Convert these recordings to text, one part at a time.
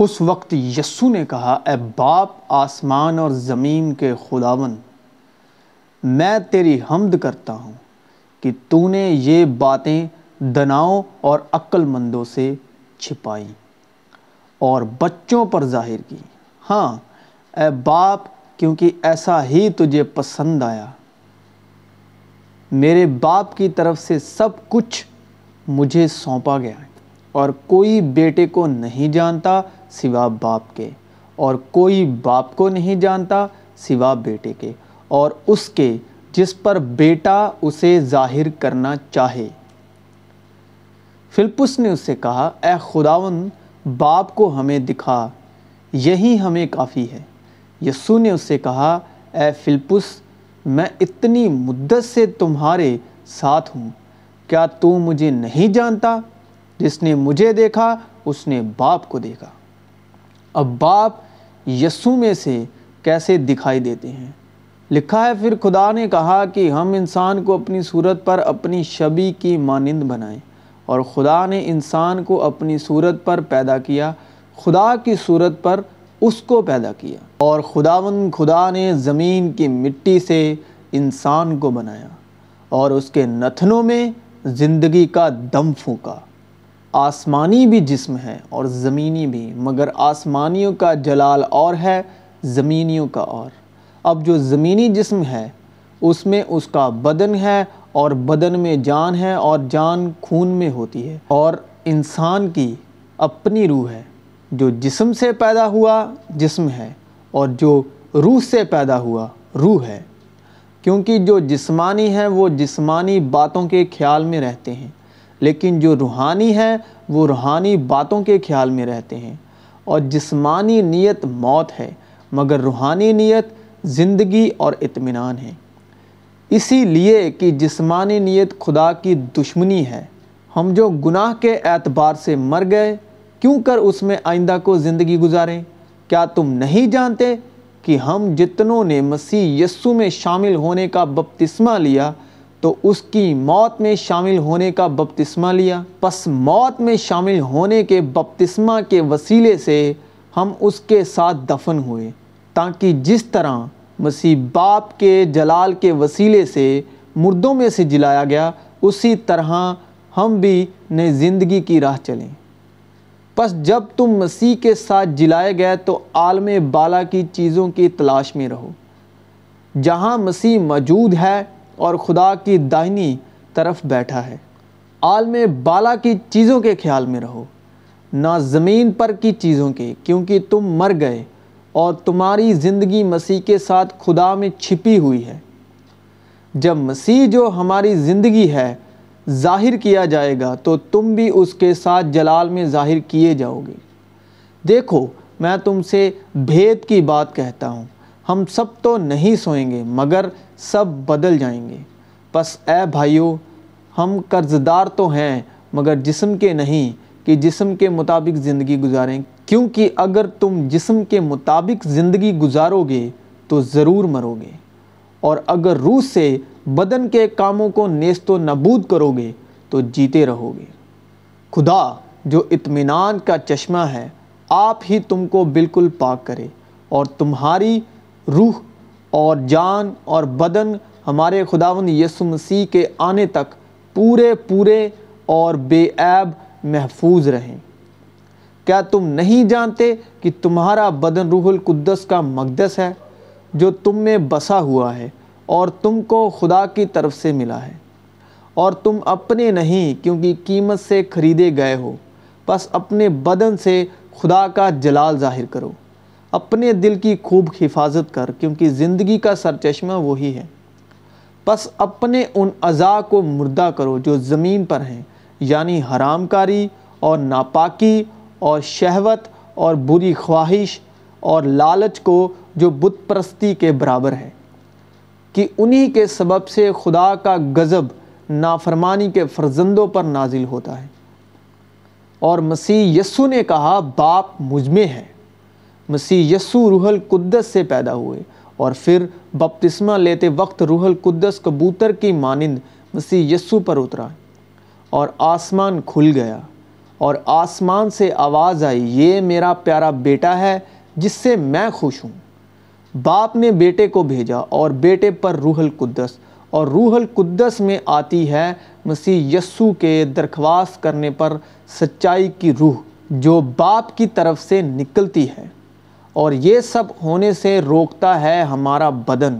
اس وقت یسو نے کہا، اے باپ، آسمان اور زمین کے خداون، میں تیری حمد کرتا ہوں کہ تو نے یہ باتیں دناؤں اور عقل مندوں سے چھپائی اور بچوں پر ظاہر کی۔ ہاں اے باپ، کیونکہ ایسا ہی تجھے پسند آیا۔ میرے باپ کی طرف سے سب کچھ مجھے سونپا گیا ہے اور کوئی بیٹے کو نہیں جانتا سوا باپ کے، اور کوئی باپ کو نہیں جانتا سوا بیٹے کے، اور اس کے جس پر بیٹا اسے ظاہر کرنا چاہے۔ فلپس نے اس سے کہا، اے خداون باپ کو ہمیں دکھا، یہی ہمیں کافی ہے۔ یسو نے اس سے کہا، اے فلپس، میں اتنی مدت سے تمہارے ساتھ ہوں، کیا تو مجھے نہیں جانتا؟ جس نے مجھے دیکھا، اس نے باپ کو دیکھا۔ اب باپ یسو میں سے کیسے دکھائی دیتے ہیں؟ لکھا ہے، پھر خدا نے کہا کہ ہم انسان کو اپنی صورت پر اپنی شبی کی مانند بنائیں۔ اور خدا نے انسان کو اپنی صورت پر پیدا کیا، خدا کی صورت پر اس کو پیدا کیا۔ اور خداون خدا نے زمین کی مٹی سے انسان کو بنایا، اور اس کے نتھنوں میں زندگی کا دم پھونکا۔ آسمانی بھی جسم ہے اور زمینی بھی، مگر آسمانیوں کا جلال اور ہے، زمینیوں کا اور۔ اب جو زمینی جسم ہے، اس میں اس کا بدن ہے اور بدن میں جان ہے اور جان خون میں ہوتی ہے۔ اور انسان کی اپنی روح ہے، جو جسم سے پیدا ہوا جسم ہے اور جو روح سے پیدا ہوا روح ہے۔ کیونکہ جو جسمانی ہے وہ جسمانی باتوں کے خیال میں رہتے ہیں۔ لیکن جو روحانی ہے وہ روحانی باتوں کے خیال میں رہتے ہیں۔ اور جسمانی نیت موت ہے، مگر روحانی نیت زندگی اور اطمینان ہے۔ اسی لیے کہ جسمانی نیت خدا کی دشمنی ہے۔ ہم جو گناہ کے اعتبار سے مر گئے، کیوں کر اس میں آئندہ کو زندگی گزاریں؟ کیا تم نہیں جانتے کہ ہم جتنوں نے مسیح یسو میں شامل ہونے کا بپتسمہ لیا تو اس کی موت میں شامل ہونے کا بپتسمہ لیا۔ پس موت میں شامل ہونے کے بپتسمہ کے وسیلے سے ہم اس کے ساتھ دفن ہوئے، تاکہ جس طرح مسیح باپ کے جلال کے وسیلے سے مردوں میں سے جلایا گیا، اسی طرح ہم بھی نئے زندگی کی راہ چلیں۔ پس جب تم مسیح کے ساتھ جلائے گئے تو عالم بالا کی چیزوں کی تلاش میں رہو۔ جہاں مسیح موجود ہے اور خدا کی دائنی طرف بیٹھا ہے۔ عالم بالا کی چیزوں کے خیال میں رہو۔ نہ زمین پر کی چیزوں کے، کیونکہ تم مر گئے اور تمہاری زندگی مسیح کے ساتھ خدا میں چھپی ہوئی ہے۔ جب مسیح جو ہماری زندگی ہے ظاہر کیا جائے گا، تو تم بھی اس کے ساتھ جلال میں ظاہر کیے جاؤ گے۔ دیکھو، میں تم سے بھید کی بات کہتا ہوں۔ ہم سب تو نہیں سوئیں گے، مگر سب بدل جائیں گے۔ پس اے بھائیو، ہم قرض دار تو ہیں، مگر جسم کے نہیں کہ جسم کے مطابق زندگی گزاریں۔ کیونکہ اگر تم جسم کے مطابق زندگی گزارو گے تو ضرور مرو گے۔ اور اگر روح سے بدن کے کاموں کو نیست و نبود کرو گے تو جیتے رہو گے۔ خدا، جو اطمینان کا چشمہ ہے، آپ ہی تم کو بالکل پاک کرے اور تمہاری روح اور جان اور بدن ہمارے خداون یسو مسیح کے آنے تک پورے پورے اور بے عیب محفوظ رہیں۔ کیا تم نہیں جانتے کہ تمہارا بدن روح القدس کا مقدس ہے جو تم میں بسا ہوا ہے اور تم کو خدا کی طرف سے ملا ہے؟ اور تم اپنے نہیں کیونکہ قیمت سے خریدے گئے ہو، بس اپنے بدن سے خدا کا جلال ظاہر کرو۔ اپنے دل کی خوب حفاظت کر، کیونکہ زندگی کا سرچشمہ وہی ہے۔ پس اپنے ان اعضاء کو مردہ کرو جو زمین پر ہیں یعنی حرام کاری اور ناپاکی اور شہوت اور بری خواہش اور لالچ کو جو بت پرستی کے برابر ہے۔ کہ انہی کے سبب سے خدا کا غضب نافرمانی کے فرزندوں پر نازل ہوتا ہے۔ اور مسیح یسو نے کہا، باپ مجمع ہے۔ مسیح یسو روح القدس سے پیدا ہوئے اور پھر بپتسمہ لیتے وقت روح القدس کبوتر کی مانند مسیح یسو پر اترا اور آسمان کھل گیا اور آسمان سے آواز آئی، یہ میرا پیارا بیٹا ہے جس سے میں خوش ہوں۔ باپ نے بیٹے کو بھیجا اور بیٹے پر روح القدس اور روح القدس میں آتی ہے مسیح یسو کے درخواست کرنے پر سچائی کی روح جو باپ کی طرف سے نکلتی ہے۔ اور یہ سب ہونے سے روکتا ہے ہمارا بدن۔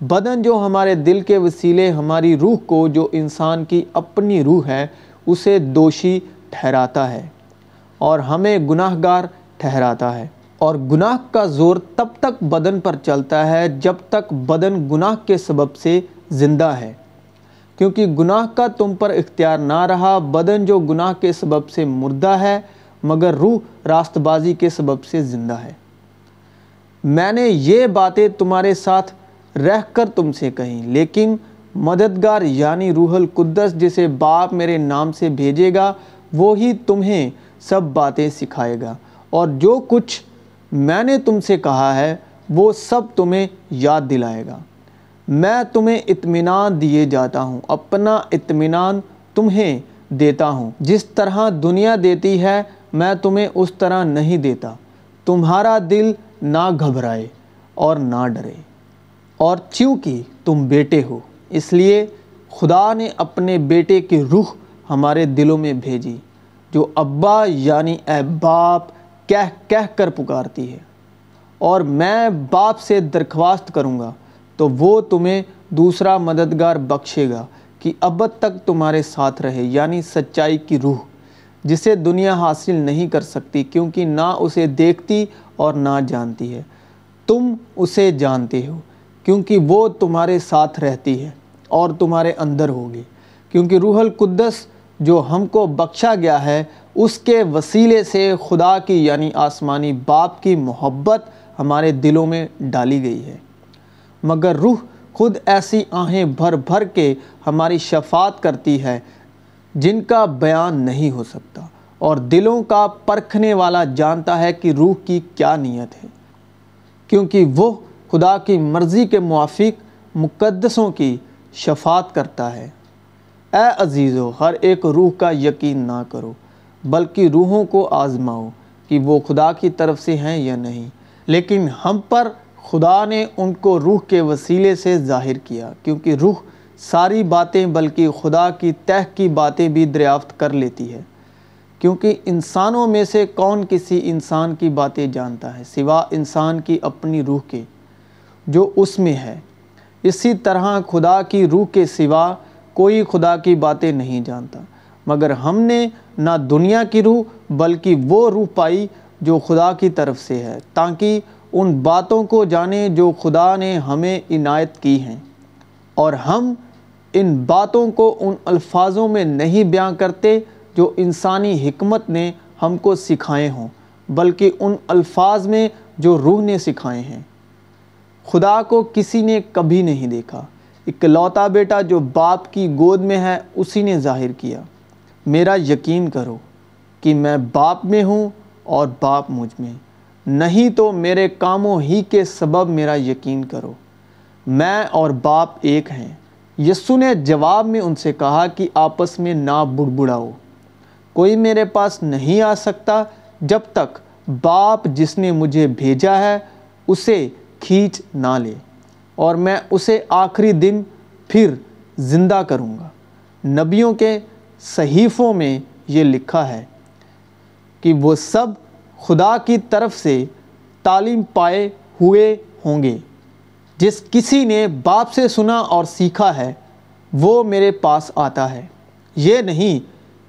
بدن جو ہمارے دل کے وسیلے، ہماری روح کو، جو انسان کی اپنی روح ہے، اسے دوشی ٹھہراتا ہے اور ہمیں گناہ گار ٹھہراتا ہے۔ اور گناہ کا زور تب تک بدن پر چلتا ہے جب تک بدن گناہ کے سبب سے زندہ ہے۔ کیونکہ گناہ کا تم پر اختیار نہ رہا، بدن جو گناہ کے سبب سے مردہ ہے، مگر روح راست بازی کے سبب سے زندہ ہے۔ میں نے یہ باتیں تمہارے ساتھ رہ کر تم سے کہیں، لیکن مددگار یعنی روح القدس جسے باپ میرے نام سے بھیجے گا، وہی تمہیں سب باتیں سکھائے گا۔ اور جو کچھ میں نے تم سے کہا ہے، وہ سب تمہیں یاد دلائے گا۔ میں تمہیں اطمینان دیے جاتا ہوں، اپنا اطمینان تمہیں دیتا ہوں۔ جس طرح دنیا دیتی ہے، میں تمہیں اس طرح نہیں دیتا۔ تمہارا دل نہ گھبرائے اور نہ ڈرے۔ اور چونکہ تم بیٹے ہو، اس لیے خدا نے اپنے بیٹے کی روح ہمارے دلوں میں بھیجی، جو ابا یعنی اے باپ کہہ کہہ کر پکارتی ہے۔ اور میں باپ سے درخواست کروں گا تو وہ تمہیں دوسرا مددگار بخشے گا کہ ابد تک تمہارے ساتھ رہے یعنی سچائی کی روح۔ جسے دنیا حاصل نہیں کر سکتی کیونکہ نہ اسے دیکھتی اور نہ جانتی ہے۔ تم اسے جانتے ہو کیونکہ وہ تمہارے ساتھ رہتی ہے اور تمہارے اندر ہوگی۔ کیونکہ روح القدس جو ہم کو بخشا گیا ہے، اس کے وسیلے سے خدا کی یعنی آسمانی باپ کی محبت ہمارے دلوں میں ڈالی گئی ہے۔ مگر روح خود ایسی آہیں بھر بھر کے ہماری شفاعت کرتی ہے جن کا بیان نہیں ہو سکتا اور دلوں کا پرکھنے والا جانتا ہے کہ روح کی کیا نیت ہے۔ کیونکہ وہ خدا کی مرضی کے موافق مقدسوں کی شفاعت کرتا ہے۔ اے عزیزو، ہر ایک روح کا یقین نہ کرو، بلکہ روحوں کو آزماؤ کہ وہ خدا کی طرف سے ہیں یا نہیں۔ لیکن ہم پر خدا نے ان کو روح کے وسیلے سے ظاہر کیا، کیونکہ روح ساری باتیں بلکہ خدا کی تہ کی باتیں بھی دریافت کر لیتی ہے۔ کیونکہ انسانوں میں سے کون کسی انسان کی باتیں جانتا ہے سوا انسان کی اپنی روح کے جو اس میں ہے۔ اسی طرح خدا کی روح کے سوا کوئی خدا کی باتیں نہیں جانتا۔ مگر ہم نے نہ دنیا کی روح بلکہ وہ روح پائی جو خدا کی طرف سے ہے، تاکہ ان باتوں کو جانیں جو خدا نے ہمیں عنایت کی ہیں۔ اور ہم ان باتوں کو ان الفاظوں میں نہیں بیان کرتے جو انسانی حکمت نے ہم کو سکھائے ہوں، بلکہ ان الفاظ میں جو روح نے سکھائے ہیں۔ خدا کو کسی نے کبھی نہیں دیکھا۔ اکلوتا بیٹا جو باپ کی گود میں ہے، اسی نے ظاہر کیا۔ میرا یقین کرو کہ میں باپ میں ہوں اور باپ مجھ میں۔ نہیں تو میرے کاموں ہی کے سبب میرا یقین کرو۔ میں اور باپ ایک ہیں۔ یسو نے جواب میں ان سے کہا کہ آپس میں نہ بڑبڑاؤ۔ کوئی میرے پاس نہیں آ سکتا جب تک باپ جس نے مجھے بھیجا ہے اسے کھینچ نہ لے، اور میں اسے آخری دن پھر زندہ کروں گا۔ نبیوں کے صحیفوں میں یہ لکھا ہے کہ وہ سب خدا کی طرف سے تعلیم پائے ہوئے ہوں گے۔ جس کسی نے باپ سے سنا اور سیکھا ہے، وہ میرے پاس آتا ہے۔ یہ نہیں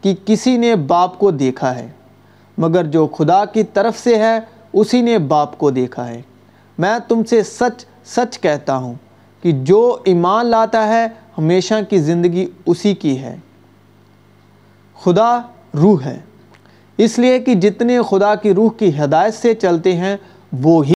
کہ کسی نے باپ کو دیکھا ہے، مگر جو خدا کی طرف سے ہے، اسی نے باپ کو دیکھا ہے۔ میں تم سے سچ سچ کہتا ہوں کہ جو ایمان لاتا ہے، ہمیشہ کی زندگی اسی کی ہے۔ خدا روح ہے، اس لیے کہ جتنے خدا کی روح کی ہدایت سے چلتے ہیں، وہ ہی